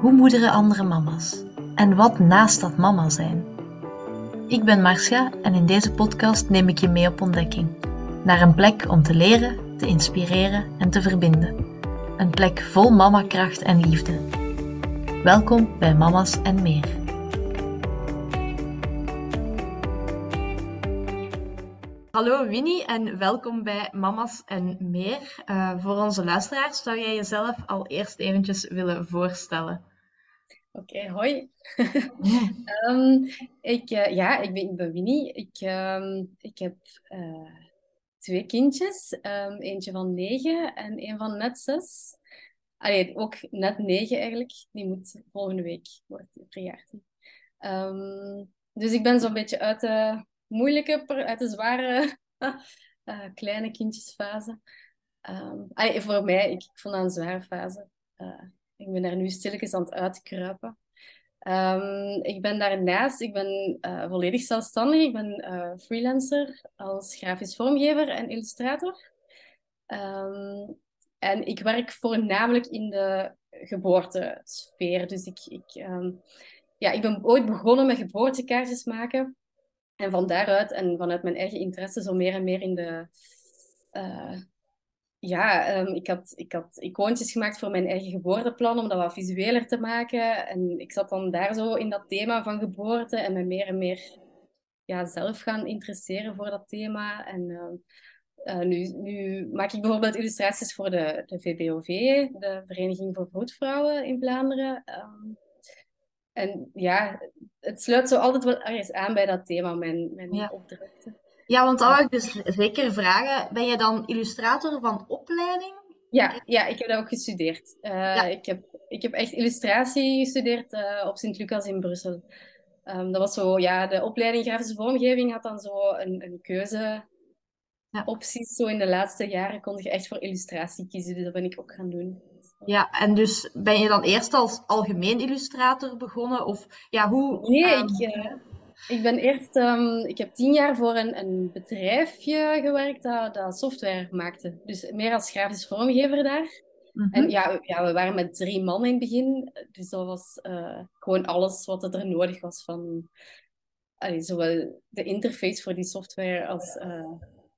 Hoe moederen andere mama's? En wat naast dat mama zijn? Ik ben Marcia en in deze podcast neem ik je mee op ontdekking. Naar een plek om te leren, te inspireren en te verbinden. Een plek vol mamakracht en liefde. Welkom bij Mama's en meer. Hallo Winnie en welkom bij Mama's en meer. Uh, voor onze luisteraars zou jij jezelf al eerst eventjes willen voorstellen. Oké, hoi. um, ik, uh, ja, ik ben, ik ben Winnie. Ik, um, ik heb uh, twee kindjes. Um, eentje van negen en een van net zes. Allee, ook net negen eigenlijk. Die moet volgende week worden verjaard. dus ik ben zo'n beetje uit de moeilijke, uit de zware uh, kleine kindjesfase. Um, voor mij, ik, ik, vond dat een zware fase. Ik ben daar nu stilletjes aan het uitkruipen. Um, ik ben daarnaast, ik ben uh, volledig zelfstandig. Ik ben uh, freelancer als grafisch vormgever en illustrator. Um, en ik werk voornamelijk in de geboortesfeer. Dus ik, ik, um, ja, ik ben ooit begonnen met geboortekaartjes maken. En van daaruit en vanuit mijn eigen interesse zo meer en meer in de... Uh, ja, um, ik, had, ik had icoontjes gemaakt voor mijn eigen geboorteplan om dat wat visueler te maken. En ik zat dan daar zo in dat thema van geboorte en me meer en meer ja, zelf gaan interesseren voor dat thema. En uh, uh, nu, nu maak ik bijvoorbeeld illustraties voor de, de VBOV, de Vereniging voor Vroedvrouwen in Vlaanderen. Um, en ja, het sluit zo altijd wel ergens aan bij dat thema, mijn, mijn ja. opdrachten. Ja, want dan wil ik dus zeker vragen, ben je dan illustrator van opleiding? Ja, ja ik heb dat ook gestudeerd. Uh, ja. ik, heb, ik heb echt illustratie gestudeerd uh, op Sint-Lucas in Brussel. Um, dat was zo, ja, de opleiding grafische vormgeving had dan zo een, een keuze ja. opties. Zo in de laatste jaren kon je echt voor illustratie kiezen, dus dat ben ik ook gaan doen. Ja, en dus ben je dan eerst als algemeen illustrator begonnen? Of ja, hoe... Nee, um... ik, uh, ik ben eerst... Um, ik heb tien jaar voor een, een bedrijfje gewerkt dat, dat software maakte. Dus meer als grafisch vormgever daar. Mm -hmm. En ja, ja, we waren met drie man in het begin. Dus dat was uh, gewoon alles wat er nodig was van... Allee, zowel de interface voor die software als, uh,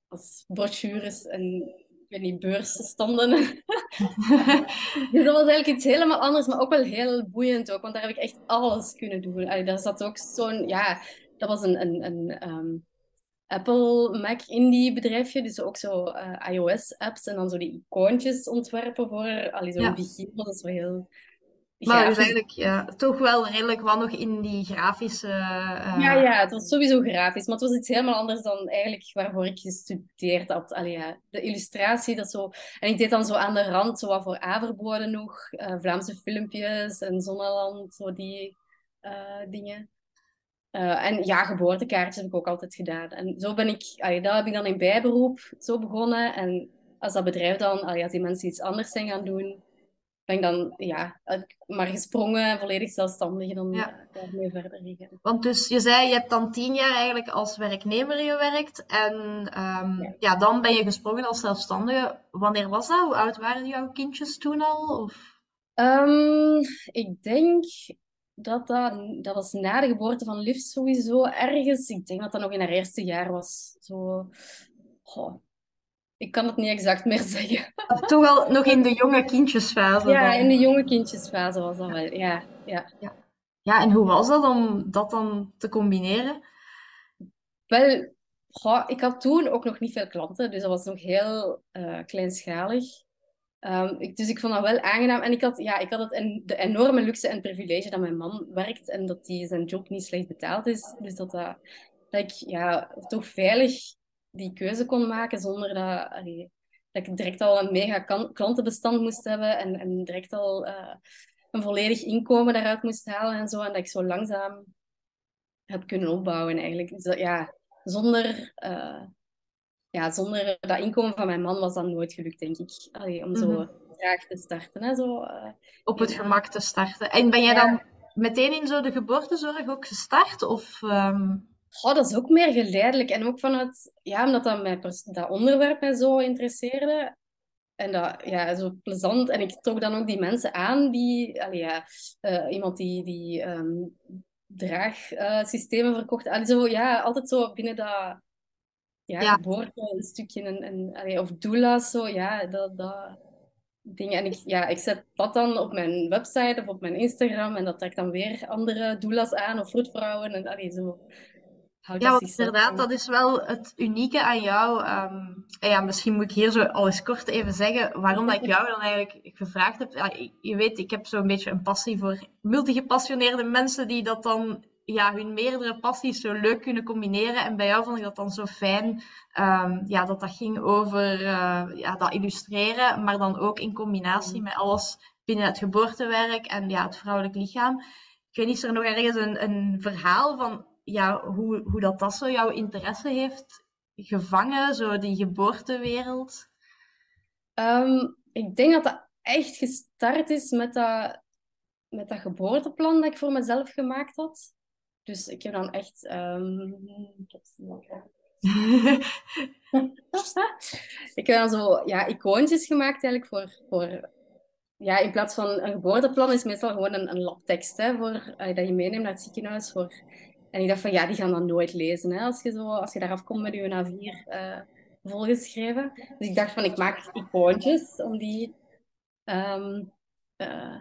als brochures en weet niet, beursstanden. dus dat was eigenlijk iets helemaal anders, maar ook wel heel boeiend ook, want daar heb ik echt alles kunnen doen. Allee, daar zat ook zo'n, ja, dat was een, een, een um, Apple Mac Indie bedrijfje, dus ook zo uh, iOS apps en dan zo die icoontjes ontwerpen voor, allee, zo'n ja. begin, dat is wel heel maar eigenlijk ja, toch wel redelijk wat nog in die grafische... Uh... Ja, ja, het was sowieso grafisch. Maar het was iets helemaal anders dan eigenlijk waarvoor ik gestudeerd had. Allee, ja, de illustratie, dat zo... En ik deed dan zo aan de rand zo wat voor Averboden nog. Uh, Vlaamse filmpjes en Zonneland, zo die uh, dingen. en ja, geboortekaartjes heb ik ook altijd gedaan. En zo ben ik... Allee, dat heb ik dan in bijberoep zo begonnen. En als dat bedrijf dan... Allee, als die mensen iets anders zijn gaan doen ben ik dan ja, maar gesprongen, volledig zelfstandig dan ja. daarmee verder gegaan. Want dus je zei, je hebt dan tien jaar eigenlijk als werknemer gewerkt en um, ja. ja. dan ben je gesprongen als zelfstandige. Wanneer was dat? Hoe oud waren jouw kindjes toen al? Of? Um, ik denk dat dat, dat was na de geboorte van Liv sowieso ergens. Ik denk dat dat nog in haar eerste jaar was. Zo, oh, ik kan het niet exact meer zeggen. Toch wel nog in de jonge kindjesfase? Ja, dan. in de jonge kindjesfase was dat wel. Ja, ja. ja. Ja, en hoe was dat om dat dan te combineren? Wel, goh, ik had toen ook nog niet veel klanten, dus dat was nog heel uh, kleinschalig. Um, ik, dus ik vond dat wel aangenaam. En ik had, ja, ik had het en, de enorme luxe en privilege dat mijn man werkt en dat hij zijn job niet slecht betaald is. Dus dat, dat, dat ik ja, toch veilig die keuze kon maken zonder dat, allee, dat ik direct al een mega klantenbestand moest hebben en, en direct al uh, een volledig inkomen daaruit moest halen en zo. En dat ik zo langzaam heb kunnen opbouwen eigenlijk. Dus dat, ja, zonder, uh, ja, zonder dat inkomen van mijn man was dat nooit gelukt, denk ik. Allee, om zo mm -hmm. traag te starten. Hè, zo, uh, Op het gemak te starten. En ben jij dan meteen in zo de geboortezorg ook gestart? Of, um... Oh, dat is ook meer geleidelijk. En ook vanuit, ja, omdat dat, mij dat onderwerp mij zo interesseerde. en dat, ja, zo plezant. En ik trok dan ook die mensen aan die, allee, ja, uh, iemand die, die um, draagsystemen uh, verkocht. Allee, zo, ja, altijd zo binnen dat ja, een stukje en, en, allee, of doula's, zo, ja, dat, dat ding. En ik, ja, ik zet dat dan op mijn website of op mijn Instagram en dat trekt dan weer andere doula's aan of vroedvrouwen en allee, zo ja, want inderdaad, dat is wel het unieke aan jou. Um, ja, misschien moet ik hier zo al eens kort even zeggen waarom dat ik jou dan eigenlijk gevraagd heb. Ja, je weet, ik heb zo'n beetje een passie voor multigepassioneerde mensen die dat dan, ja, hun meerdere passies zo leuk kunnen combineren. En bij jou vond ik dat dan zo fijn, um, ja, dat dat ging over uh, ja, dat illustreren, maar dan ook in combinatie mm. met alles binnen het geboortewerk en ja, het vrouwelijk lichaam. Ik weet niet, is er nog ergens een, een verhaal van ja, hoe, hoe dat, dat zo jouw interesse heeft gevangen, zo die geboortewereld? Um, ik denk dat dat echt gestart is met dat, met dat geboorteplan dat ik voor mezelf gemaakt had. Dus ik heb dan echt. Um, ik heb dan zo ja, icoontjes gemaakt eigenlijk voor, voor ja, in plaats van een geboorteplan is meestal gewoon een, een labtekst hè, voor, uh, dat je meeneemt naar het ziekenhuis voor en ik dacht van, ja, die gaan dat nooit lezen. Hè, als, je zo, als je daar afkomt met je A4 uh, volgeschreven. Dus ik dacht van, ik maak icoontjes om die... Um, uh,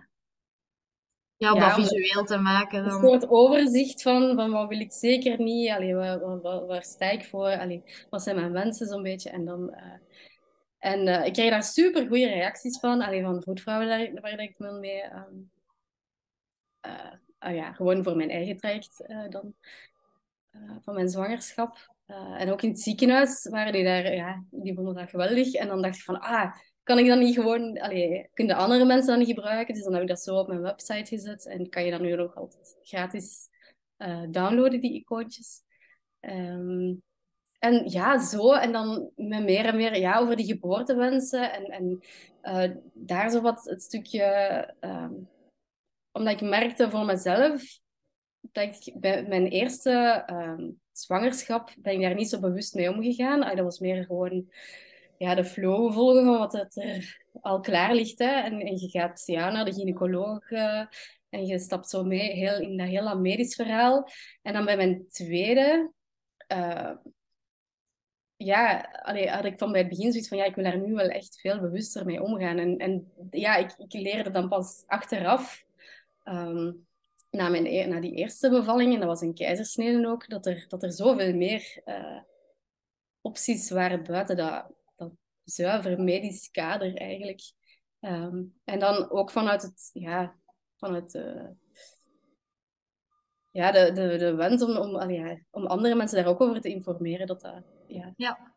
ja, om ja, dat visueel te maken. Dan. Een soort overzicht van, van wat wil ik zeker niet. Allee, waar, waar, waar sta ik voor? Allee, wat zijn mijn wensen zo'n beetje? En dan... Uh, en uh, ik kreeg daar super goede reacties van. Alleen van voetvrouwen waar, waar ik me mee um, uh, uh, ja, gewoon voor mijn eigen traject uh, dan, uh, van mijn zwangerschap. en ook in het ziekenhuis waren die daar, ja, die vonden dat geweldig. En dan dacht ik van, ah, kan ik dan niet gewoon, allee, kunnen andere mensen dat niet gebruiken? Dus dan heb ik dat zo op mijn website gezet en kan je dan nu nog altijd gratis downloaden, die icoontjes. Um, en ja, zo. En dan met meer en meer ja, over die geboortewensen. En, en daar zo wat het stukje um, omdat ik merkte voor mezelf dat ik bij mijn eerste uh, zwangerschap ben ik daar niet zo bewust mee omgegaan. Dat was meer gewoon ja, de flow volgen van wat het er al klaar ligt. Hè. En, en je gaat ja, naar de gynaecoloog uh, en je stapt zo mee heel, in dat hele medisch verhaal. En dan bij mijn tweede... Uh, ja, allee, had ik van bij het begin zoiets van, ja, ik wil daar nu wel echt veel bewuster mee omgaan. En, en ja, ik, ik leerde dan pas achteraf um, na, mijn, e-, na die eerste bevalling, en dat was een keizersnede ook, dat er, dat er zoveel meer uh, opties waren buiten dat, dat zuiver medisch kader eigenlijk. Um, en dan ook vanuit het, ja, vanuit de, ja, de, de, de wens om, om, ja, om andere mensen daar ook over te informeren. Dat dat, ja. ja.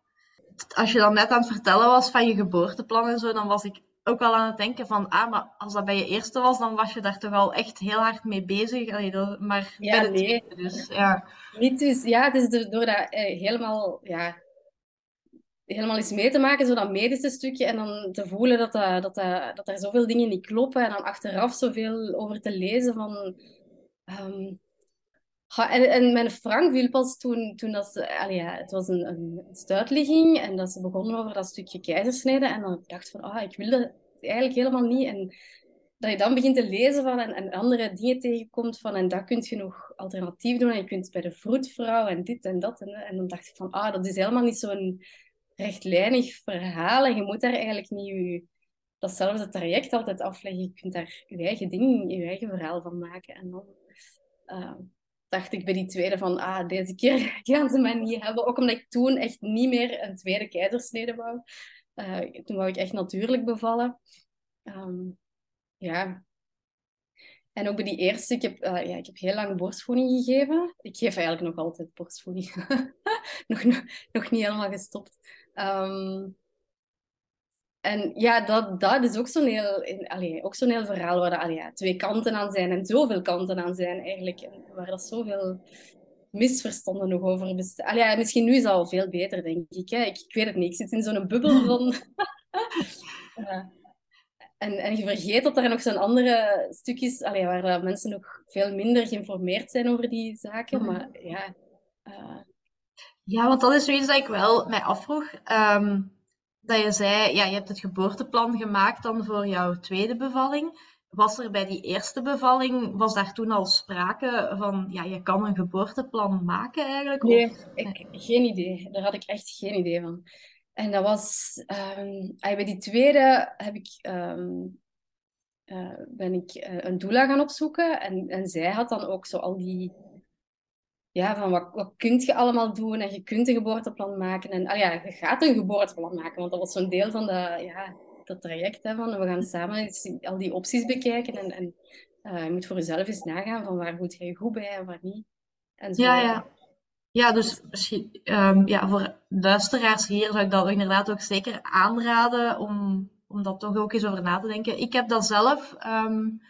Als je dan net aan het vertellen was van je geboorteplan en zo, dan was ik ook wel aan het denken van, ah, maar als dat bij je eerste was, dan was je daar toch al echt heel hard mee bezig. Allee, dat, maar ja, bij nee. Tweede, dus ja. Niet dus, ja, het is door dat eh, helemaal, ja, helemaal eens mee te maken, zo dat medische stukje, en dan te voelen dat, dat, dat, dat er zoveel dingen niet kloppen, en dan achteraf zoveel over te lezen van... Um, en, en, mijn Frank viel pas toen, toen dat ze, het was een, een stuitligging en dat ze begonnen over dat stukje keizersnede. En dan dacht ik van, ah, ik wil dat eigenlijk helemaal niet. En dat je dan begint te lezen van en, en andere dingen tegenkomt van en dat kun je nog alternatief doen. En je kunt bij de vroedvrouw en dit en dat. En, en dan dacht ik van, ah, dat is helemaal niet zo'n rechtlijnig verhaal. En je moet daar eigenlijk niet je, datzelfde traject altijd afleggen. Je kunt daar je eigen ding, je eigen verhaal van maken. En dan... Uh, dacht ik bij die tweede van, ah, deze keer gaan ze mij niet hebben. Ook omdat ik toen echt niet meer een tweede keizersnede wou. Uh, toen wou ik echt natuurlijk bevallen. Um, ja. En ook bij die eerste, ik heb, uh, ja, ik heb heel lang borstvoeding gegeven. Ik geef eigenlijk nog altijd borstvoeding. nog, nog, niet helemaal gestopt. Um, en ja, dat, dat is ook zo'n heel, allee, ook zo'n heel verhaal waar allee, ja, twee kanten aan zijn en zoveel kanten aan zijn eigenlijk. En waar dat zoveel misverstanden nog over bestaan. Ja, misschien nu is het al veel beter, denk ik. Hè. Ik, ik weet het niet. Ik zit in zo'n bubbel van... en, en je vergeet dat er nog zo'n andere stukjes allee, waar mensen nog veel minder geïnformeerd zijn over die zaken. Mhm. Maar ja... Uh... Ja, want dat is zoiets dat ik wel mij afvroeg. Um dat je zei, ja, je hebt het geboorteplan gemaakt dan voor jouw tweede bevalling. Was er bij die eerste bevalling, was daar toen al sprake van, ja, je kan een geboorteplan maken eigenlijk? Nee, Ik, geen idee. Daar had ik echt geen idee van. En dat was, um, bij die tweede heb ik, ehm, eh, ben ik uh, een doula gaan opzoeken. En, en zij had dan ook zo al die ja, van wat, wat kun je allemaal doen en je kunt een geboorteplan maken. En ah ja, je gaat een geboorteplan maken, want dat was zo'n deel van de, ja, dat traject. Hè, van we gaan samen al die opties bekijken en, en uh, je moet voor jezelf eens nagaan van waar moet je goed bij en waar niet. En zo. Ja, ja. Ja, dus um, ja, voor luisteraars hier zou ik dat inderdaad ook zeker aanraden om, om dat toch ook eens over na te denken. Ik heb dat zelf um,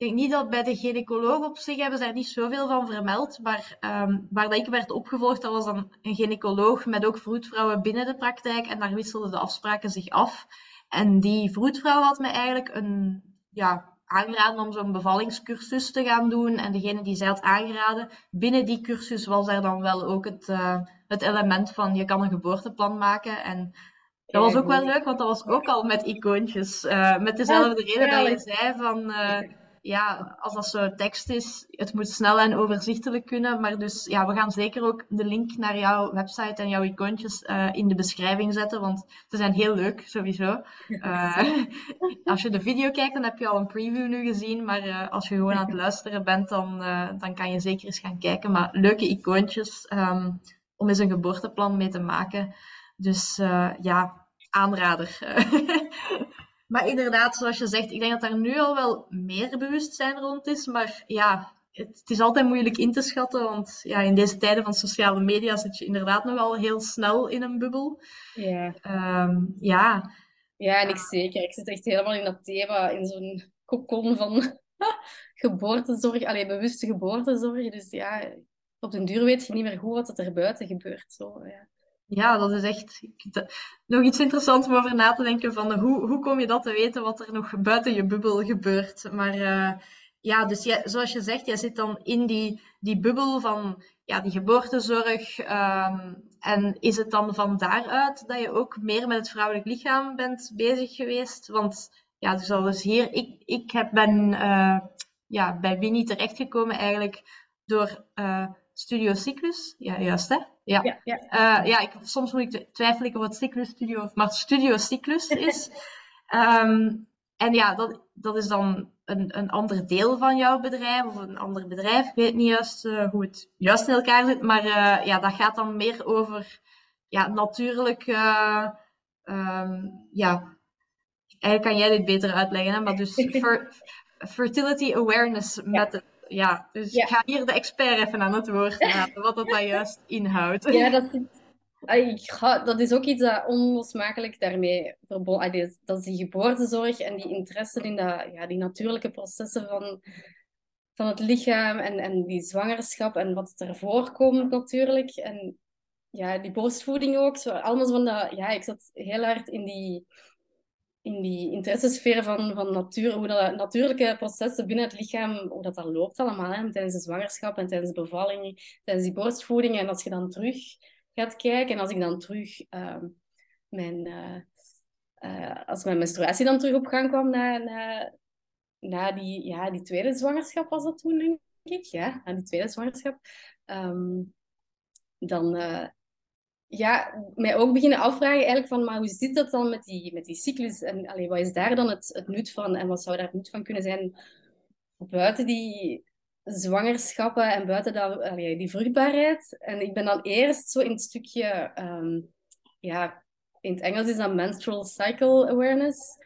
ik denk niet dat bij de gynaecoloog op zich hebben ze daar niet zoveel van vermeld. Maar um, waar dat ik werd opgevolgd, dat was dan een gynaecoloog met ook vroedvrouwen binnen de praktijk. En daar wisselden de afspraken zich af. En die vroedvrouw had mij eigenlijk een, ja, aangeraden om zo'n bevallingscursus te gaan doen. En degene die zij had aangeraden, binnen die cursus was er dan wel ook het, uh, het element van je kan een geboorteplan maken. En dat was ook wel leuk, want dat was ook al met icoontjes. Uh, met dezelfde reden dat je zei van... Uh, ja, als dat zo tekst is, het moet snel en overzichtelijk kunnen. Maar dus ja, we gaan zeker ook de link naar jouw website en jouw icoontjes uh, in de beschrijving zetten, want ze zijn heel leuk sowieso. Uh, als je de video kijkt, dan heb je al een preview nu gezien, maar uh, als je gewoon aan het luisteren bent, dan, dan kan je zeker eens gaan kijken. Maar leuke icoontjes um, om eens een geboorteplan mee te maken. Dus ja, aanrader. Maar inderdaad, zoals je zegt, ik denk dat daar nu al wel meer bewustzijn rond is. Maar ja, het, het, is altijd moeilijk in te schatten. Want ja, in deze tijden van sociale media zit je inderdaad nog wel heel snel in een bubbel. Ja. Um, ja. Ja, en ik zeker. Ik zit echt helemaal in dat thema, in zo'n kokon van geboortezorg. Alleen bewuste geboortezorg. Dus ja, op den duur weet je niet meer goed wat er buiten gebeurt. Zo, ja. Ja, dat is echt nog iets interessants om over na te denken van hoe, hoe kom je dat te weten wat er nog buiten je bubbel gebeurt. Maar uh, ja, dus zoals je zegt, jij zit dan in die, die bubbel van ja, die geboortezorg. Um, en is het dan van daaruit dat je ook meer met het vrouwelijk lichaam bent bezig geweest? Want ja, dus al dus hier, ik, ik heb, ben uh, ja, bij Winnie terechtgekomen eigenlijk door uh, Studio Cyclus. Ja, juist hè? Ja, ja, ja. Uh, ja ik, soms moet ik twijfelen of het Cyclus Studio of maar Studio Cyclus is. um, en ja, dat, dat is dan een, een ander deel van jouw bedrijf of een ander bedrijf. Ik weet niet juist uh, hoe het juist in elkaar zit, maar uh, ja, dat gaat dan meer over ja, natuurlijk. Um, ja, eigenlijk kan jij dit beter uitleggen, hè? maar dus fertility awareness method ja, dus ik ga hier de expert even aan het woord laten, wat dat dan juist inhoudt. Ja, dat is, dat is ook iets dat onlosmakelijk daarmee verbonden is. Dat is die geboortezorg en die interesse in dat, ja, die natuurlijke processen van, van het lichaam en, en die zwangerschap en wat er voorkomt natuurlijk. En ja, die borstvoeding ook. Zo, allemaal van dat, ja, ik zat heel hard in die in die interessesfeer van, van natuur, hoe dat natuurlijke processen binnen het lichaam, hoe dat, dat loopt allemaal, hè, tijdens de zwangerschap en tijdens de bevalling, tijdens die borstvoeding. En als je dan terug gaat kijken, en als ik dan terug uh, mijn, uh, uh, als mijn menstruatie dan terug op gang kwam na, na, na die, ja, die tweede zwangerschap was dat toen, denk ik. Ja, na die tweede zwangerschap. Um, dan, uh, ja, mij ook beginnen afvragen eigenlijk van, maar hoe zit dat dan met die, met die cyclus? En allee, wat is daar dan het, het nut van? En wat zou daar het nut van kunnen zijn buiten die zwangerschappen en buiten dat, allee, die vruchtbaarheid? En ik ben dan eerst zo in het stukje, um, ja, in het Engels is dat menstrual cycle awareness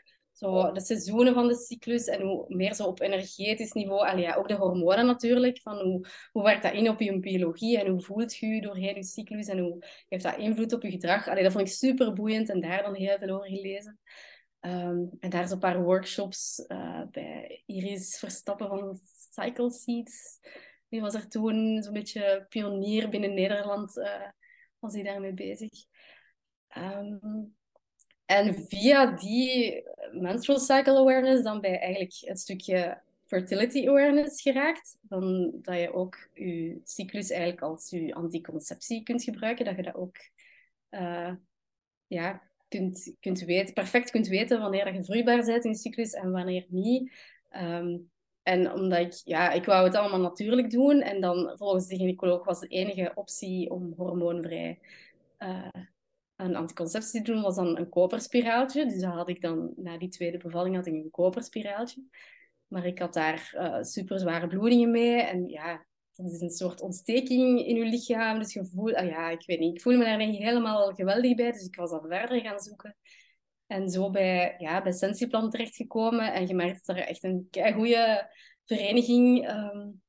de seizoenen van de cyclus en hoe meer zo op energetisch niveau, allee, ja, ook de hormonen natuurlijk, van hoe, hoe werkt dat in op je biologie en hoe voelt je je doorheen je cyclus en hoe heeft dat invloed op je gedrag. Allee, dat vond ik super boeiend en daar dan heel veel over gelezen. Um, en daar is een paar workshops uh, bij Iris Verstappen van Cycle Seeds. Die was er toen zo'n beetje pionier binnen Nederland, uh, was hij daarmee bezig. Um, en via die menstrual cycle awareness dan bij eigenlijk het stukje fertility awareness geraakt. Dan dat je ook je cyclus eigenlijk als je anticonceptie kunt gebruiken. Dat je dat ook uh, ja, kunt, kunt weten, perfect kunt weten wanneer je vruchtbaar bent in de cyclus en wanneer niet. Ehm, en omdat ik, ja, ik wou het allemaal natuurlijk doen. En dan volgens de gynaecoloog was de enige optie om hormoonvrij uh, een anticonceptie doen, was dan een koperspiraaltje. Dus had ik dan, na die tweede bevalling had ik een koperspiraaltje. Maar ik had daar uh, super zware bloedingen mee. En ja, dat is een soort ontsteking in je lichaam. Dus je voelt, ah ja, ik weet niet, ik voelde me daar niet helemaal geweldig bij. Dus ik was dan verder gaan zoeken. En zo bij, ja, bij Sensiplan terechtgekomen. En gemerkt dat er echt een goede vereniging um,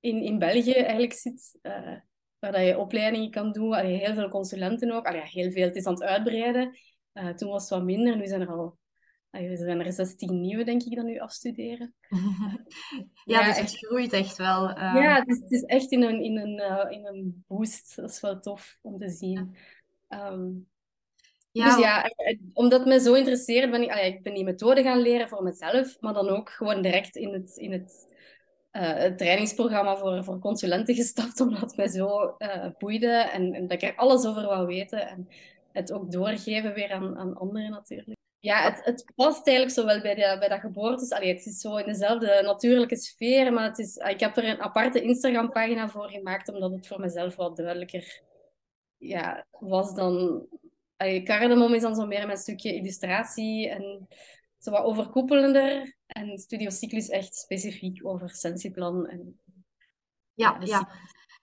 in, in België eigenlijk zit. Uh, waar dat je opleidingen kan doen. Allee, heel veel consulenten ook. Allee, heel veel, het is aan het uitbreiden. Uh, toen was het wat minder. Nu zijn er al er zijn er 16 nieuwe, denk ik, dat nu afstuderen. ja, dus het groeit echt wel. Um... Ja, het is, het is, echt in een, in, een, uh, in een boost. Dat is wel tof om te zien. Um, ja, dus ja, omdat het me zo interesseert, ben ik, allee, ik ben die methode gaan leren voor mezelf, maar dan ook gewoon direct in het, in het, uh, het trainingsprogramma voor, voor consulenten gestapt, omdat het mij zo uh, boeide en, en, dat ik er alles over wou weten en het ook doorgeven weer aan, aan anderen natuurlijk. Ja, het, het past eigenlijk zo wel bij, de, bij dat geboorte. Allee, het is zo in dezelfde natuurlijke sfeer, maar het is, ik heb er een aparte Instagram-pagina voor gemaakt, omdat het voor mezelf wat duidelijker ja, was dan... Allee, Cardamom is dan zo meer met een stukje illustratie en zo wat overkoepelender. En Studio Cyclus echt specifiek over Sensiplan. En, ja, ja.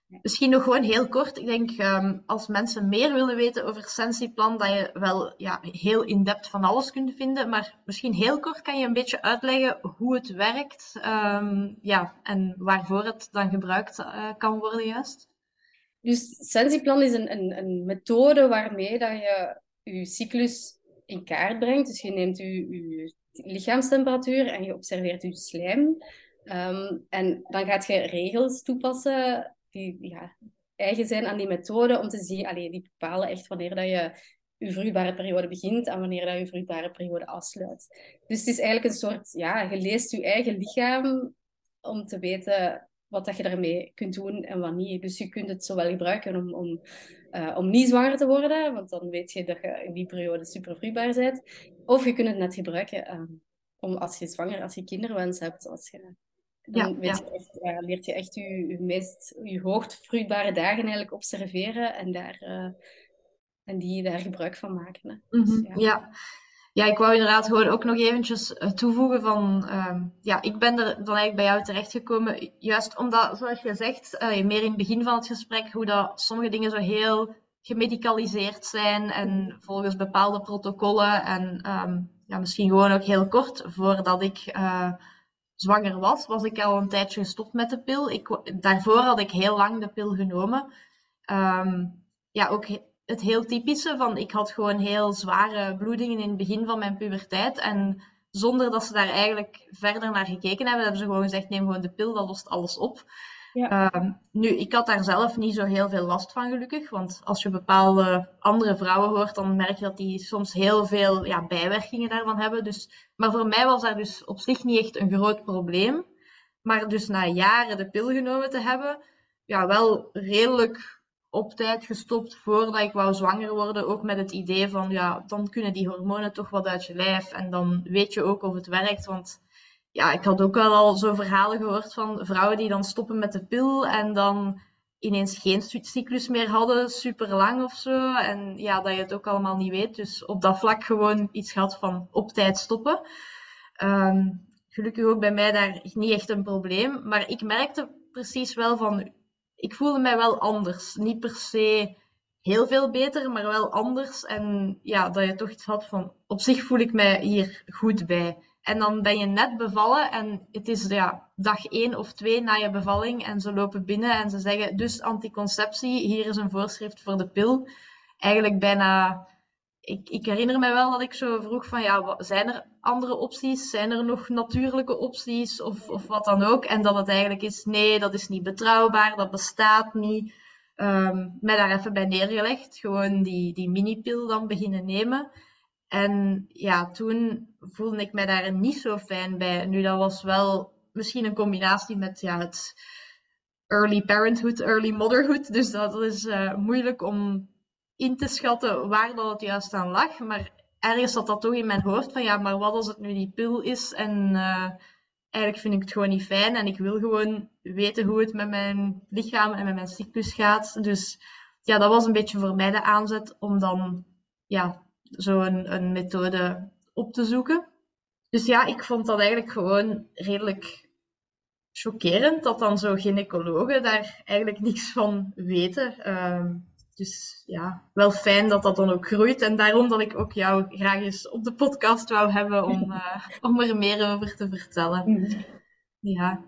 Misschien nog gewoon heel kort. Ik denk um, als mensen meer willen weten over Sensiplan, dat je wel ja, heel in-depth van alles kunt vinden. Maar misschien heel kort kan je een beetje uitleggen hoe het werkt um, ja, en waarvoor het dan gebruikt uh, kan worden juist. Dus Sensiplan is een, een, een, methode waarmee dat je je cyclus in kaart brengt. Dus je neemt je, lichaamstemperatuur en je observeert je slijm. Um, en dan gaat je regels toepassen die ja, eigen zijn aan die methode om te zien, allee, die bepalen echt wanneer dat je je vruchtbare periode begint en wanneer dat je vruchtbare periode afsluit. Dus het is eigenlijk een soort, ja, je leest je eigen lichaam om te weten wat dat je daarmee kunt doen en wat niet. Dus je kunt het zowel gebruiken om, om, uh, om niet zwanger te worden, want dan weet je dat je in die periode super vruchtbaar bent. Of je kunt het net gebruiken um, om als je zwanger, als je kinderwens hebt, als je dan ja, weet Je echt, ja, leert je echt je, je meest, je hoogvruchtbare dagen eigenlijk observeren en, daar, uh, en die daar gebruik van maken. Hè. Mm -hmm, dus, ja. ja. Ja. ik wou inderdaad gewoon ook nog eventjes eh, toevoegen van, uh, ja, ik ben er dan eigenlijk bij jou terechtgekomen, juist omdat, zoals je zegt, uh, meer in het begin van het gesprek, hoe dat sommige dingen zo heel gemedicaliseerd zijn en volgens bepaalde protocollen en um, ja, misschien gewoon ook heel kort voordat ik zwanger was, was ik al een tijdje gestopt met de pil. Ik, daarvoor had ik heel lang de pil genomen. Um, ja, ook het heel typische van ik had gewoon heel zware bloedingen in het begin van mijn puberteit. En zonder dat ze daar eigenlijk verder naar gekeken hebben, hebben ze gewoon gezegd: neem gewoon de pil, dat lost alles op. Ja. Ehm, nu, ik had daar zelf niet zo heel veel last van, gelukkig. Want als je bepaalde andere vrouwen hoort, dan merk je dat die soms heel veel ja, bijwerkingen daarvan hebben. Dus, maar voor mij was daar dus op zich niet echt een groot probleem. Maar dus na jaren de pil genomen te hebben, ja, wel redelijk op tijd gestopt voordat ik wou zwanger worden. Ook met het idee van, ja, dan kunnen die hormonen toch wat uit je lijf. En dan weet je ook of het werkt. Want ja, ik had ook wel al zo verhalen gehoord van vrouwen die dan stoppen met de pil en dan ineens geen cyclus meer hadden, super lang of zo. En ja, dat je het ook allemaal niet weet. Dus op dat vlak gewoon iets gehad van op tijd stoppen. Um, gelukkig ook bij mij daar niet echt een probleem. Maar ik merkte precies wel van, ik voelde mij wel anders. Niet per se heel veel beter, maar wel anders. En ja, dat je toch iets had van, op zich voel ik mij hier goed bij. En dan ben je net bevallen en het is ja, dag één of twee na je bevalling en ze lopen binnen en ze zeggen dus anticonceptie, hier is een voorschrift voor de pil. Eigenlijk bijna, ik, ik herinner me wel dat ik zo vroeg van ja, zijn er andere opties? Zijn er nog natuurlijke opties of, of wat dan ook? En dat het eigenlijk is nee, dat is niet betrouwbaar, dat bestaat niet. Um, mij daar even bij neergelegd, gewoon die, die mini-pil dan beginnen nemen. En ja, toen voelde ik mij daar niet zo fijn bij. Nu, dat was wel misschien een combinatie met ja, het early parenthood, early motherhood. Dus dat is uh, moeilijk om in te schatten waar dat het juist aan lag. Maar ergens zat dat toch in mijn hoofd van ja, maar wat als het nu die pil is en uh, eigenlijk vind ik het gewoon niet fijn en ik wil gewoon weten hoe het met mijn lichaam en met mijn cyclus gaat. Dus ja, dat was een beetje voor mij de aanzet om dan ja, zo een, methode op te zoeken. Dus ja, ik vond dat eigenlijk gewoon redelijk chockerend dat dan zo gynaecologen daar eigenlijk niks van weten. Ehm, dus ja, wel fijn dat dat dan ook groeit. En daarom dat ik ook jou graag eens op de podcast wou hebben om, uh, om er meer over te vertellen. Mhm. Ja.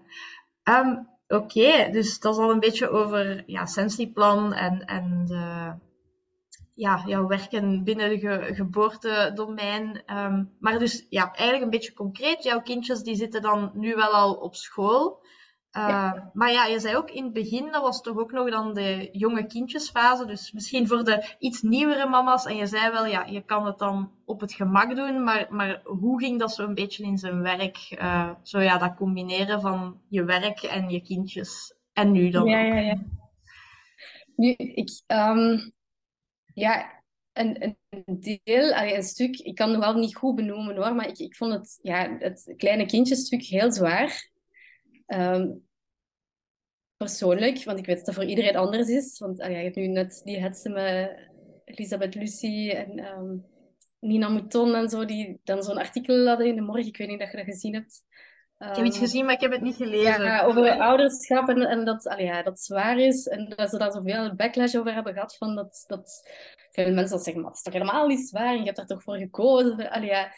Ehm, oké, dus dat is al een beetje over ja, Sensieplan en, en de, ja, jouw werken binnen de geboortedomein. Ehm, maar dus ja, eigenlijk een beetje concreet. Jouw kindjes die zitten dan nu wel al op school. Uh, Maar ja, je zei ook in het begin, dat was toch ook nog dan de jonge kindjesfase. Dus misschien voor de iets nieuwere mama's. En je zei wel, ja, je kan het dan op het gemak doen. Maar, maar hoe ging dat zo een beetje in zijn werk? Uh, zo ja, dat combineren van je werk en je kindjes. En nu dan? Ja, ja, ja. Nu, ik, um, ja, een, een deel, een stuk, ik kan het nog wel niet goed benoemen hoor, maar ik, ik vond het, ja, het kleine kindjestuk heel zwaar. Um, persoonlijk, want ik weet dat het voor iedereen anders is. Want ah, ja, je hebt nu net die hetze met Elisabeth Lucie en um, Nina Mouton en zo, die dan zo'n artikel hadden in de morgen. Ik weet niet of je dat gezien hebt. ik heb iets ehm, gezien, maar ik heb het niet gelezen. Ja, over ouderschap en, en dat, allee, ja, dat zwaar is. En dat ze daar zoveel backlash over hebben gehad. Van dat, dat veel mensen dat zeggen, maar dat is toch helemaal niet zwaar? En je hebt er toch voor gekozen? Allee, ja,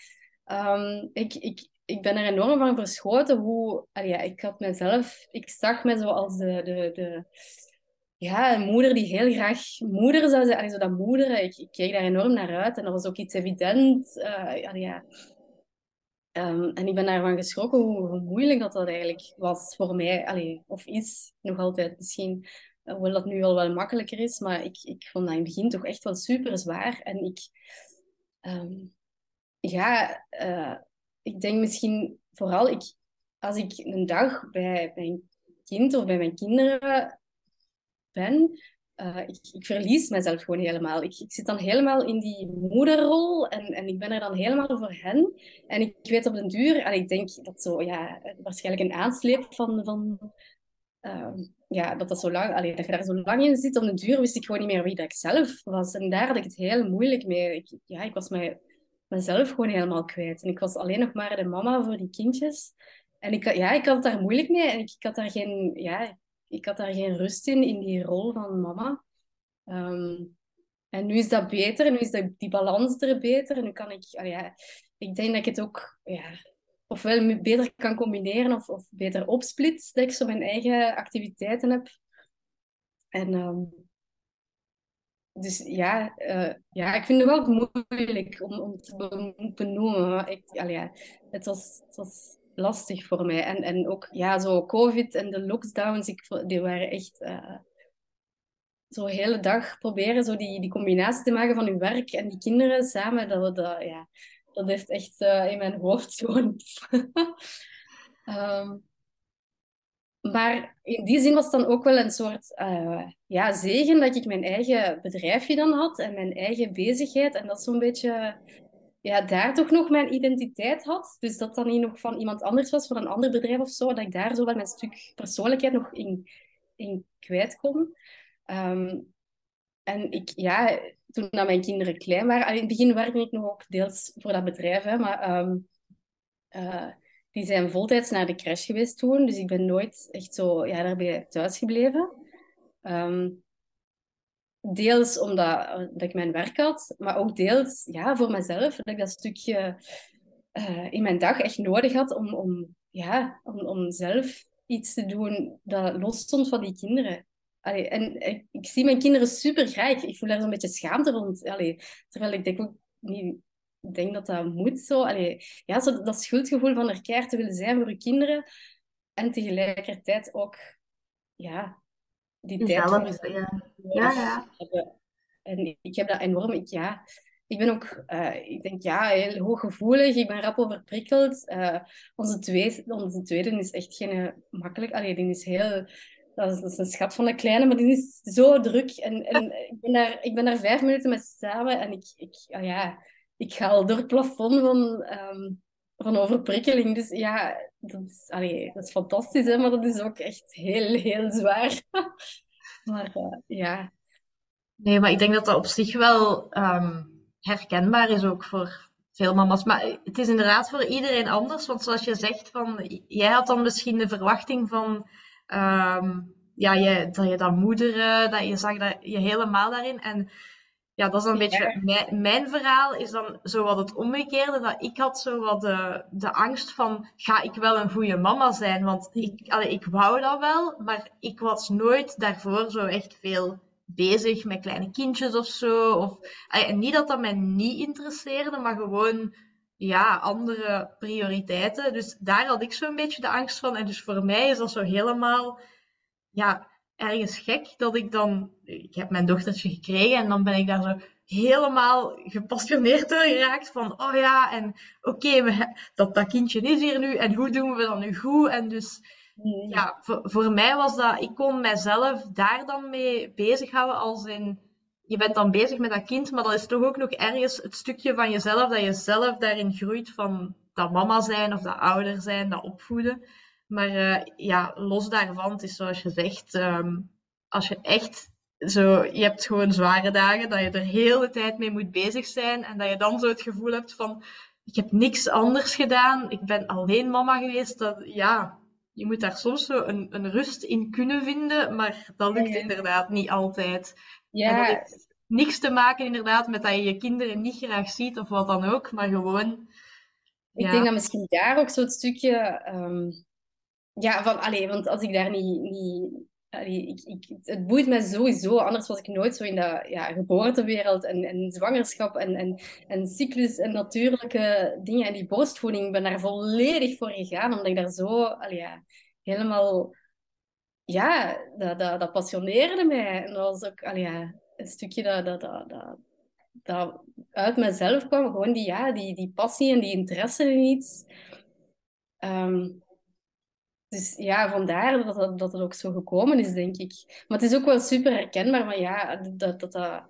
um, ik, ik, ik ben er enorm van verschoten hoe... ja, ik had mezelf... Ik zag me zo als de, de, de, ja, een moeder die heel graag moeder zou zijn. Allee, dat moederen, ik, ik keek daar enorm naar uit. En dat was ook iets evident. Uh, ja. Um, en ik ben daarvan geschrokken hoe, moeilijk dat, dat eigenlijk was voor mij. Allee, of is nog altijd misschien. Hoewel dat nu al wel makkelijker is. Maar ik, ik vond dat in het begin toch echt wel super zwaar. En ik... Um, ja, uh, ik denk misschien vooral, ik, als ik een dag bij mijn kind of bij mijn kinderen ben, uh, ik, ik, verlies mezelf gewoon helemaal. Ik, ik, zit dan helemaal in die moederrol en, en ik ben er dan helemaal voor hen. En ik weet op den duur, en ik denk dat zo, ja, waarschijnlijk een aansleep van, van uh, ja, dat, dat, zo lang, allee, dat je daar zo lang in zit. Op den duur wist ik gewoon niet meer wie dat ik zelf was. En daar had ik het heel moeilijk mee. Ik, ja, ik was mij mezelf gewoon helemaal kwijt. En ik was alleen nog maar de mama voor die kindjes. En ik, ja, ik had het daar moeilijk mee. En ik, ik, had daar geen, ja, ik had daar geen rust in, in die rol van mama. Um, en nu is dat beter. Nu is dat, die balans er beter. En nu kan ik... Oh ja, ik denk dat ik het ook... Ja, ofwel beter kan combineren of, of beter opsplit. Dat ik zo mijn eigen activiteiten heb. En... Um, dus ja, uh, ja, ik vind het wel moeilijk om, om te benoemen. Ik, ja, het, was, het was lastig voor mij. En, en ook ja, zo COVID en de lockdowns, ik, die waren echt uh, zo de hele dag proberen zo die, die combinatie te maken van uw werk en die kinderen samen. Dat, dat, ja, dat heeft echt uh, in mijn hoofd gewoon. um, Maar in die zin was het dan ook wel een soort uh, ja, zegen dat ik mijn eigen bedrijfje dan had en mijn eigen bezigheid. En dat zo'n beetje ja, daar toch nog mijn identiteit had. Dus dat dan niet nog van iemand anders was, van een ander bedrijf of zo. Dat ik daar zo wel mijn stuk persoonlijkheid nog in, in kwijt kon. Ehm, en ik, ja, toen mijn kinderen klein waren, in het begin werkte ik nog ook deels voor dat bedrijf, hè, maar um, uh, die zijn voltijds naar de crash geweest toen. Dus ik ben nooit echt zo ja, daarbij thuis gebleven. Ehm, deels omdat dat ik mijn werk had, maar ook deels ja, voor mezelf. Dat ik dat stukje uh, in mijn dag echt nodig had om, om, ja, om, om zelf iets te doen dat los stond van die kinderen. En ik, zie mijn kinderen super graag. Ik voel daar zo'n beetje schaamte rond. Terwijl ik denk ook niet ik denk dat dat moet zo. Allee, ja, zo dat schuldgevoel van er te willen zijn voor je kinderen. En tegelijkertijd ook ja, die tijd voor ja. Ja, ja. En ik heb dat enorm... Ik, ja, ik ben ook, uh, ik denk, ja, heel hooggevoelig. Ik ben rap overprikkeld. Uh, onze, tweede, onze tweede is echt geen uh, makkelijk... Allee, die is heel... Dat is, dat is, een schat van de kleine, maar die is zo druk. En, en ik, ben daar, ik ben daar vijf minuten met samen en ik, ik, oh ja, ik ga al door het plafond van, ehm, van overprikkeling. Dus ja, dat is, allee, dat is fantastisch, hè, maar dat is ook echt heel, heel zwaar. maar uh, ja. Nee, maar ik denk dat dat op zich wel um, herkenbaar is ook voor veel mama's. Maar het is inderdaad voor iedereen anders. Want zoals je zegt, van, jij had dan misschien de verwachting van... Um, ja, je, dat je dan moederen, dat je zag dat je helemaal daarin. En ja, dat is dan een beetje mijn, mijn, verhaal, is dan zo wat het omgekeerde. Dat ik had zo wat de, de angst van, ga ik wel een goede mama zijn? Want ik, allee, ik wou dat wel, maar ik was nooit daarvoor zo echt veel bezig met kleine kindjes of zo. Of, en niet dat dat mij niet interesseerde, maar gewoon ja, andere prioriteiten. Dus daar had ik zo'n beetje de angst van. En dus voor mij is dat zo helemaal ja, ergens gek dat ik dan... Ik heb mijn dochtertje gekregen en dan ben ik daar zo helemaal gepassioneerd door geraakt. Van, oh ja, en oké, dat, dat kindje is hier nu en hoe doen we dat nu goed? En dus mm. ja, voor, voor mij was dat... Ik kon mijzelf daar dan mee bezighouden als in... Je bent dan bezig met dat kind, maar dat is toch ook nog ergens het stukje van jezelf dat je zelf daarin groeit van dat mama zijn of dat ouder zijn, dat opvoeden. Maar uh, ja, los daarvan, het is zoals je zegt, um, als je echt zo, je hebt gewoon zware dagen, dat je er heel de tijd mee moet bezig zijn en dat je dan zo het gevoel hebt van, ik heb niks anders gedaan, ik ben alleen mama geweest, dat, ja, je moet daar soms zo een, een rust in kunnen vinden, maar dat lukt inderdaad niet altijd. Ja. En dat heeft niks te maken inderdaad met dat je je kinderen niet graag ziet of wat dan ook, maar gewoon... Ik denk dat misschien daar ook zo het stukje... Um ja, van, allee, want als ik daar niet... niet ik, ik, het boeit me sowieso, anders was ik nooit zo in de ja, geboortewereld en, en zwangerschap en, en, en cyclus en natuurlijke dingen. En die borstvoeding, ben daar volledig voor gegaan, omdat ik daar zo allee, ja, helemaal... Ja, dat, dat, dat passioneerde mij. En dat was ook allee, een stukje dat, dat, dat, dat, dat uit mezelf kwam. Gewoon die, ja, die, die passie en die interesse in iets. Um, dus ja, vandaar dat, dat, dat het ook zo gekomen is, denk ik. Maar het is ook wel super herkenbaar, maar ja, dat, dat, dat,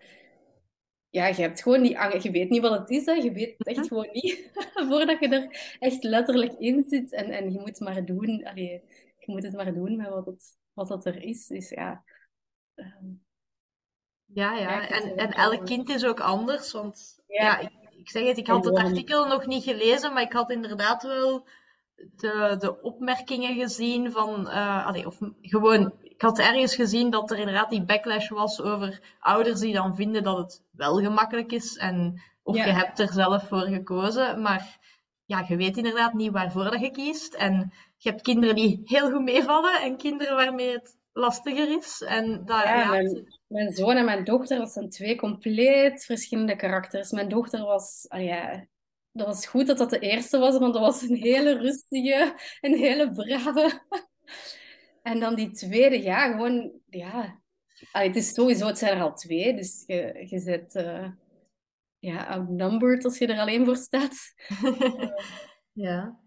ja, je hebt gewoon die angst. Je weet niet wat het is, hè. je weet het echt gewoon niet. Voordat je er echt letterlijk in zit. En, en je moet het maar doen. Allee, je moet het maar doen met wat het, wat het er is. Dus ja... Ehm, ja, ja. En, en elk kind is ook anders. Want ja, ik, ik zeg het, ik had het artikel nog niet gelezen, maar ik had inderdaad wel de, de opmerkingen gezien van, uh, of gewoon, ik had ergens gezien dat er inderdaad die backlash was over ouders die dan vinden dat het wel gemakkelijk is en of je hebt er zelf voor gekozen, maar ja, je weet inderdaad niet waarvoor dat je kiest en je hebt kinderen die heel goed meevallen en kinderen waarmee het lastiger is. En dat, ja, Mijn, mijn, zoon en mijn dochter, dat zijn twee compleet verschillende karakters. Mijn dochter was, ah ja, dat was goed dat dat de eerste was, want dat was een hele rustige, een hele brave. En dan die tweede, ja, gewoon, ja. het is sowieso, het zijn er al twee, dus je, je zit uh, ja, outnumbered als je er alleen voor staat. ja.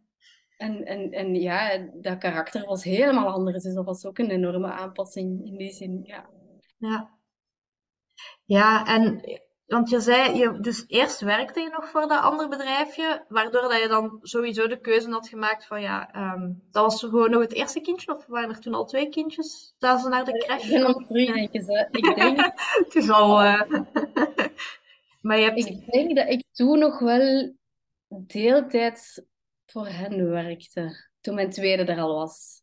En, en, en ja, dat karakter was helemaal anders, dus dat was ook een enorme aanpassing in die zin, ja. Ja. Ja, en want je zei, je, dus eerst werkte je nog voor dat andere bedrijfje, waardoor dat je dan sowieso de keuze had gemaakt van ja, um, dat was gewoon nog het eerste kindje, of waren er toen al twee kindjes dat ze naar de crash Ik nog drie kindjes, ik denk. het is al... Uh... maar je hebt... Ik denk dat ik toen nog wel deeltijd voor hen werkte, toen mijn tweede er al was.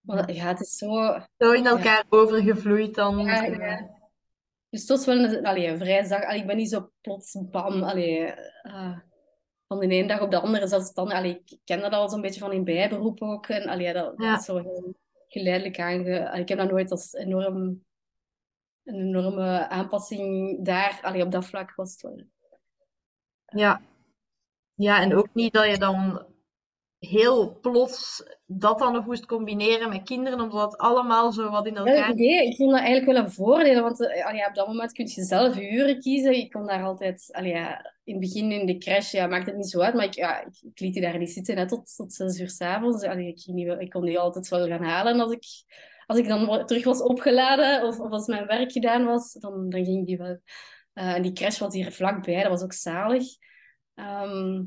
Maar ja, het is zo... Zo in elkaar ja. overgevloeid dan. Ja, ja. Dus dat was wel een, allee, een vrij zacht. ik ben niet zo plots bam, allee, uh, van de ene dag op de andere zelfstandig. Allee, ik ken dat al zo'n beetje van in bijberoep ook. En allee, dat, ja. dat is zo heel geleidelijk aange... Ik heb dat nooit als enorm, een enorme aanpassing daar, allee, op dat vlak was het wel. Ja. Ja, en ook niet dat je dan heel plots dat dan nog moest combineren met kinderen, omdat het allemaal zo wat in elkaar... Nee, ik vond dat eigenlijk wel een voordeel, want allee, op dat moment kun je zelf je uren kiezen. Ik kon daar altijd... Allee, ja, in het begin in de crash, ja, maakt het niet zo uit, maar ik, ja, ik, ik liet die daar niet zitten, net tot, tot zes uur s'avonds. Ik, ik kon die altijd wel gaan halen als ik, als ik dan terug was opgeladen, of, of als mijn werk gedaan was, dan, dan ging die wel en die crash was hier vlakbij, dat was ook zalig. Ehm,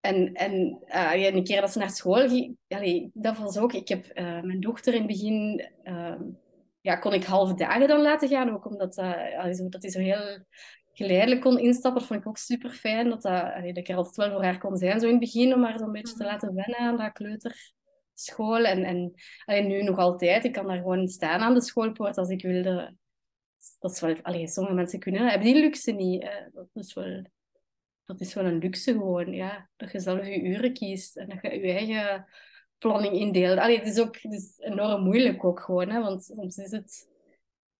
en, en uh, ja, keer dat ze naar school ging, allee, dat was ook... Ik heb uh, mijn dochter in het begin... Uh, ja, kon ik halve dagen dan laten gaan, ook omdat uh, zo, dat hij zo heel geleidelijk kon instappen. Dat vond ik ook super fijn, dat, dat, allee, dat ik er altijd wel voor haar kon zijn, zo in het begin, om haar zo'n beetje te mhm. laten wennen aan dat kleuterschool. En, en allee, nu nog altijd, ik kan daar gewoon staan aan de schoolpoort als ik wilde. Dat is wel... Allee, sommige mensen kunnen hebben die luxe niet. Dat is wel dat is wel een luxe gewoon, ja. Dat je zelf je uren kiest en dat je je eigen planning indeelt. Allee, het is ook het is enorm moeilijk ook gewoon, hè. Want soms is het...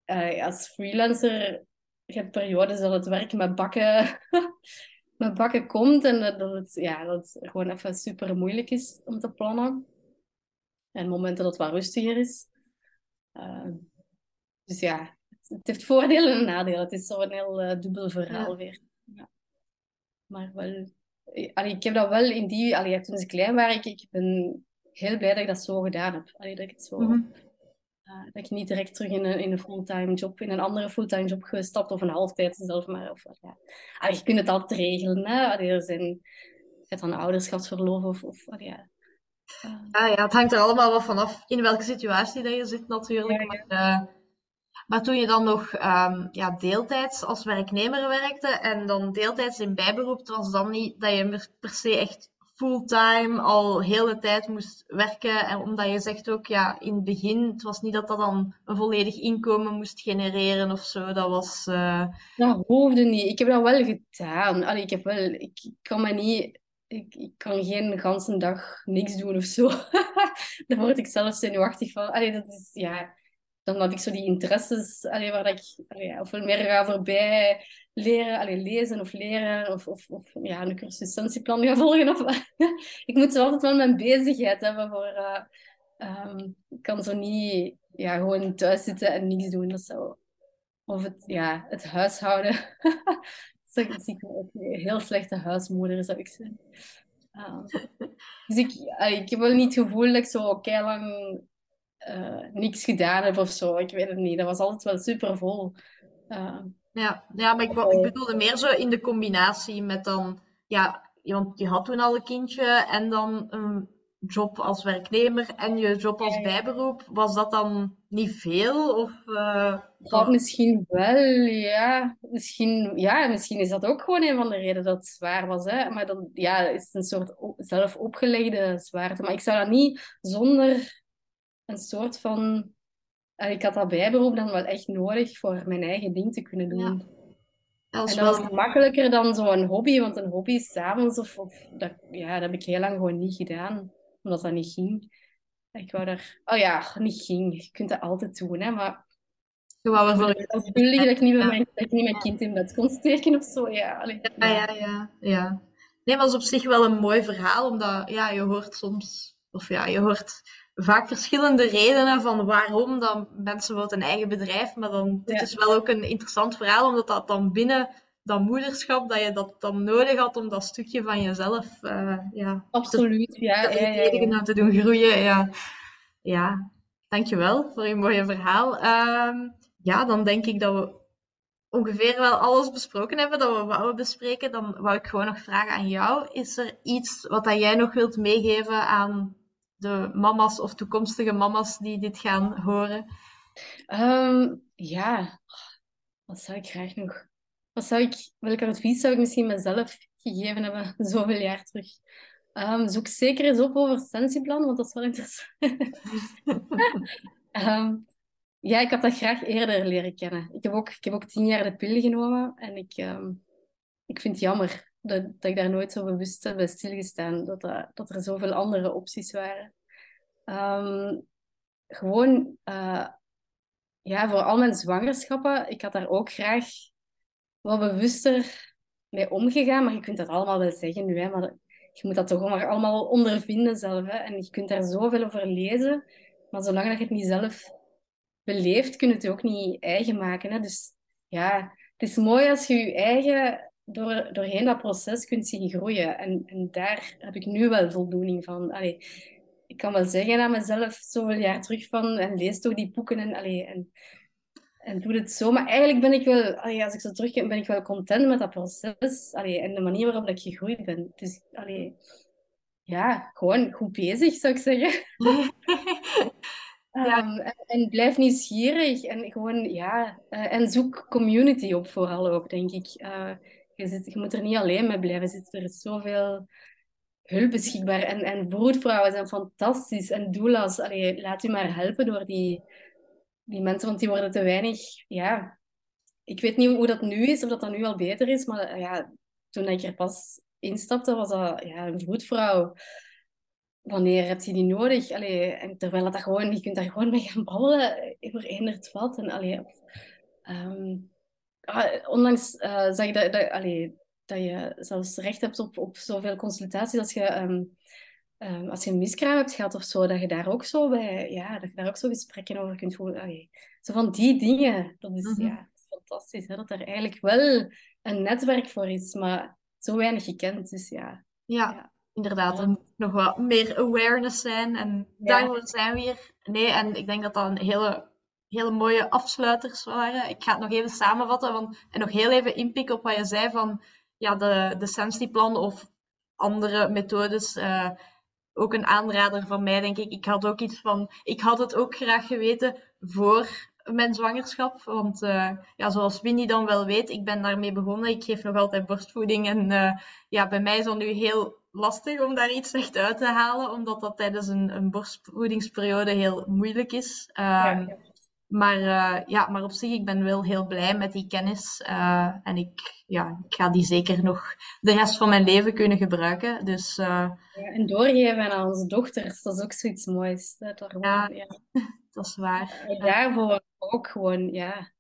Uh, als freelancer, je hebt periodes dat het werk met bakken, met bakken komt en dat, het, ja, dat het gewoon even super moeilijk is om te plannen. En momenten dat het wat rustiger is. Uh, dus ja, het, heeft voordelen en nadelen. Het is zo'n heel uh, dubbel verhaal weer. Ja. Maar wel, eh, allee, ik heb dat wel in die, allee, toen ze klein waren, ik, ik ben heel blij dat ik dat zo gedaan heb. Allee, dat ik het zo, mm uh, dat ik niet direct terug in een, in een fulltime job, in een andere fulltime job gestapt of een halftijd zelf maar. Of, ja. allee, je kunt het altijd regelen. Hè? Allee, er zijn, het dan ouderschapsverlof of, of allee, ja. Uh, ah, ja, het hangt er allemaal wel vanaf in welke situatie dat je zit natuurlijk. Ja, ja. Maar, uh, maar toen je dan nog um, ja, deeltijds als werknemer werkte en dan deeltijds in bijberoep, was dan niet dat je per se echt fulltime al heel de tijd moest werken. En omdat je zegt ook, ja, in het begin, het was niet dat dat dan een volledig inkomen moest genereren of zo. Dat was... Uh... Dat hoefde niet. Ik heb dat wel gedaan. Allee, ik heb wel... Ik kan me niet... Ik, ik kan geen ganse dag niks doen of zo. Daar word ik zelf zenuwachtig van. Allee, dat is... Ja dan had ik zo die interesses allee, waar ik allee, ofwel meer ga voorbij leren, allee, lezen of leren of, of, of ja, een cursuscentieplan gaan volgen. Of, ik moet zo altijd wel mijn bezigheid hebben voor... Uh, um, ik kan zo niet ja, gewoon thuis zitten en niks doen. Dat zou, of het, ja, het huishouden. zo zie ik ook een heel slechte huismoeder, zou ik zeggen. Um, dus ik, ik heb wel niet het gevoel dat ik zo lang uh, niks gedaan heb of zo. Ik weet het niet. Dat was altijd wel super vol. Uh, ja, ja, maar ik, ik bedoelde meer zo in de combinatie met dan, ja, want je had toen al een kindje en dan een job als werknemer en je job als bijberoep. Was dat dan niet veel? Of, uh, dat misschien wel, ja. Misschien, ja. Misschien is dat ook gewoon een van de redenen dat het zwaar was. Hè? Maar dan ja, is het een soort zelf opgelegde zwaarte. Maar ik zou dat niet zonder een soort van... ik had dat bijberoep dan wel echt nodig voor mijn eigen ding te kunnen doen. Ja. Dat en dat was makkelijker dan zo'n hobby, want een hobby s'avonds of, of dat, ja, dat heb ik heel lang gewoon niet gedaan, omdat dat niet ging. Ik wou daar, oh ja, niet ging. Je kunt dat altijd doen, hè, maar. Je wou wel dat ik niet, mijn, dat ik niet mijn kind in bed kon steken of zo. Ja, ja, ja, ja, ja. Nee, maar dat is op zich wel een mooi verhaal, omdat ja, je hoort soms, of ja, je hoort vaak verschillende redenen van waarom dan mensen wel een eigen bedrijf. Maar dan, dit is wel ook een interessant verhaal, omdat dat dan binnen dat moederschap, dat je dat dan nodig had om dat stukje van jezelf uh, ja, Absoluut, te, ja, te, ja, ja, te doen groeien. Ja. ja, dankjewel voor je mooie verhaal. Uh, ja, dan denk ik dat we ongeveer wel alles besproken hebben dat we wouden bespreken. Dan wou ik gewoon nog vragen aan jou. Is er iets wat dat jij nog wilt meegeven aan de mama's of toekomstige mama's die dit gaan horen? Um, ja, wat zou ik graag nog... Wat zou ik, welk advies zou ik misschien mezelf gegeven hebben zoveel jaar terug? Um, zoek zeker eens op over Sensiplan, want dat is wel interessant. um, ja, ik had dat graag eerder leren kennen. Ik heb ook, ik heb ook tien jaar de pil genomen en ik, ik vind het jammer dat, dat ik daar nooit zo bewust heb bij stilgestaan. Dat, dat, er zoveel andere opties waren. Um, gewoon, uh, ja, voor al mijn zwangerschappen, ik had daar ook graag wat bewuster mee omgegaan. Maar je kunt dat allemaal wel zeggen nu, hè, maar je moet dat toch allemaal ondervinden zelf. Hè, en je kunt daar zoveel over lezen. Maar zolang dat je het niet zelf beleeft, kun je het ook niet eigen maken. Hè. Dus ja, het is mooi als je je eigen door, doorheen dat proces kunt zien groeien. En, en daar heb ik nu wel voldoening van. Allee, ik kan wel zeggen aan mezelf zoveel jaar terug van en lees toch die boeken en, allee, en, en doe het zo. Maar eigenlijk ben ik wel, allee, als ik zo terugkijk, ben ik wel content met dat proces. Allee, en de manier waarop ik gegroeid ben. Dus allee, ja, gewoon goed bezig, zou ik zeggen. ja. Um, en, en, blijf nieuwsgierig en gewoon, ja, uh, en zoek community op vooral ook, denk ik. Uh, je, zit, je moet er niet alleen mee blijven zitten. Er is zoveel hulp beschikbaar. En, en zijn fantastisch. En doula's, allee, laat u maar helpen door die, die mensen, want die worden te weinig... Ja, ik weet niet hoe dat nu is, of dat dat nu al beter is, maar ja, toen ik er pas instapte, was dat ja, een broedvrouw. Wanneer heb je die nodig? Allee, en terwijl dat, gewoon, je kunt daar gewoon mee gaan babbelen over eenderd wat. En, allee, um, ah, onlangs uh, zag ik dat, dat, allee, dat je zelfs recht hebt op, op zoveel consultaties als je, um, um, als je een miskraam hebt gehad of zo, dat je daar ook zo bij, ja, dat je daar ook zo gesprekken over kunt voeren. Allee, zo van die dingen, dat is, mm -hmm. ja, fantastisch, hè, dat er eigenlijk wel een netwerk voor is, maar zo weinig gekend. Dus ja. Ja, ja. inderdaad. Er moet nog wat meer awareness zijn en daarvoor zijn we hier. Nee, en ik denk dat dat een hele hele mooie afsluiters waren. Ik ga het nog even samenvatten want, en nog heel even inpikken op wat je zei van ja, de, de Sensi-plan of andere methodes. Uh, ook een aanrader van mij, denk ik. Ik had ook iets van, ik had het ook graag geweten voor mijn zwangerschap. Want uh, ja, zoals Winnie dan wel weet, ik ben daarmee begonnen. Ik geef nog altijd borstvoeding. En uh, ja, bij mij is het nu heel lastig om daar iets echt uit te halen, omdat dat tijdens een, een borstvoedingsperiode heel moeilijk is. Ja. Maar, uh, ja, maar op zich, ik ben wel heel blij met die kennis. Uh, en ik, ja, ik ga die zeker nog de rest van mijn leven kunnen gebruiken. Dus, uh... ja, en doorgeven aan onze dochters, dat is ook zoiets moois. Dat, gewoon, ja, ja, dat is waar. En daarvoor ook gewoon, ja,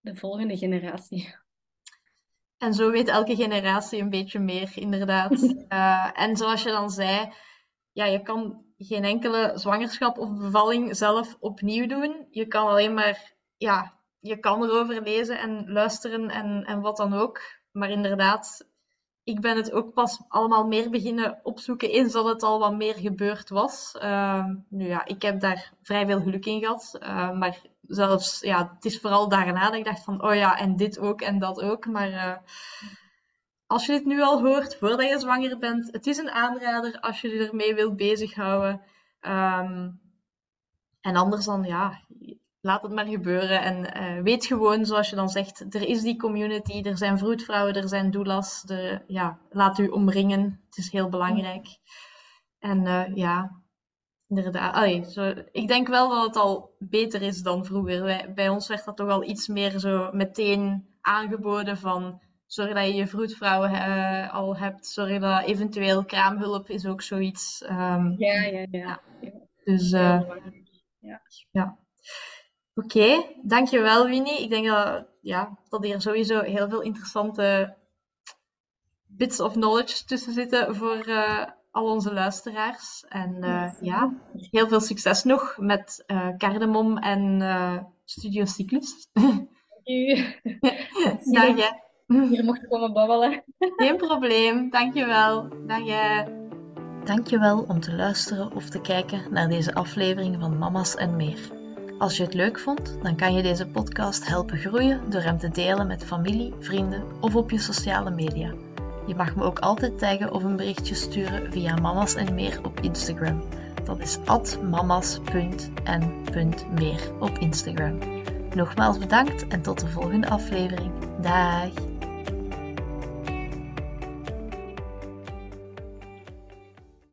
de volgende generatie. En zo weet elke generatie een beetje meer, inderdaad. en zoals je dan zei, ja, je kan geen enkele zwangerschap of bevalling zelf opnieuw doen. Je kan alleen maar, ja, je kan erover lezen en luisteren en, en wat dan ook. Maar inderdaad, ik ben het ook pas allemaal meer beginnen opzoeken eens dat het al wat meer gebeurd was. Uh, nu ja, ik heb daar vrij veel geluk in gehad. Uh, maar zelfs, ja, het is vooral daarna dat ik dacht van, oh ja, en dit ook en dat ook. Maar uh, als je dit nu al hoort voordat je zwanger bent, het is een aanrader als je je ermee wilt bezighouden. Um, en anders dan, ja, laat het maar gebeuren. En uh, weet gewoon, zoals je dan zegt, er is die community, er zijn vroedvrouwen, er zijn doulas. Ja, laat u omringen. Het is heel belangrijk. En uh, ja, inderdaad. Allee, zo, ik denk wel dat het al beter is dan vroeger. Wij, bij ons werd dat toch al iets meer zo meteen aangeboden van Zorg dat je je vroedvrouw uh, al hebt. Zorg dat eventueel kraamhulp is ook zoiets. Um, ja, ja, ja, ja. Dus uh, ja. ja. Oké, okay, dankjewel Winnie. Ik denk dat, ja, dat hier sowieso heel veel interessante bits of knowledge tussen zitten voor uh, al onze luisteraars. En ja, heel veel succes nog met Cardamom en Studio Cyclus. Dank je. Hier mocht ik komen babbelen. Geen probleem, dankjewel. Dag jij. Dankjewel om te luisteren of te kijken naar deze aflevering van Mama's en meer. Als je het leuk vond, dan kan je deze podcast helpen groeien door hem te delen met familie, vrienden of op je sociale media. Je mag me ook altijd taggen of een berichtje sturen via Mama's en meer op Instagram. Dat is mamas.en.meer op Instagram. Nogmaals bedankt en tot de volgende aflevering. Dag!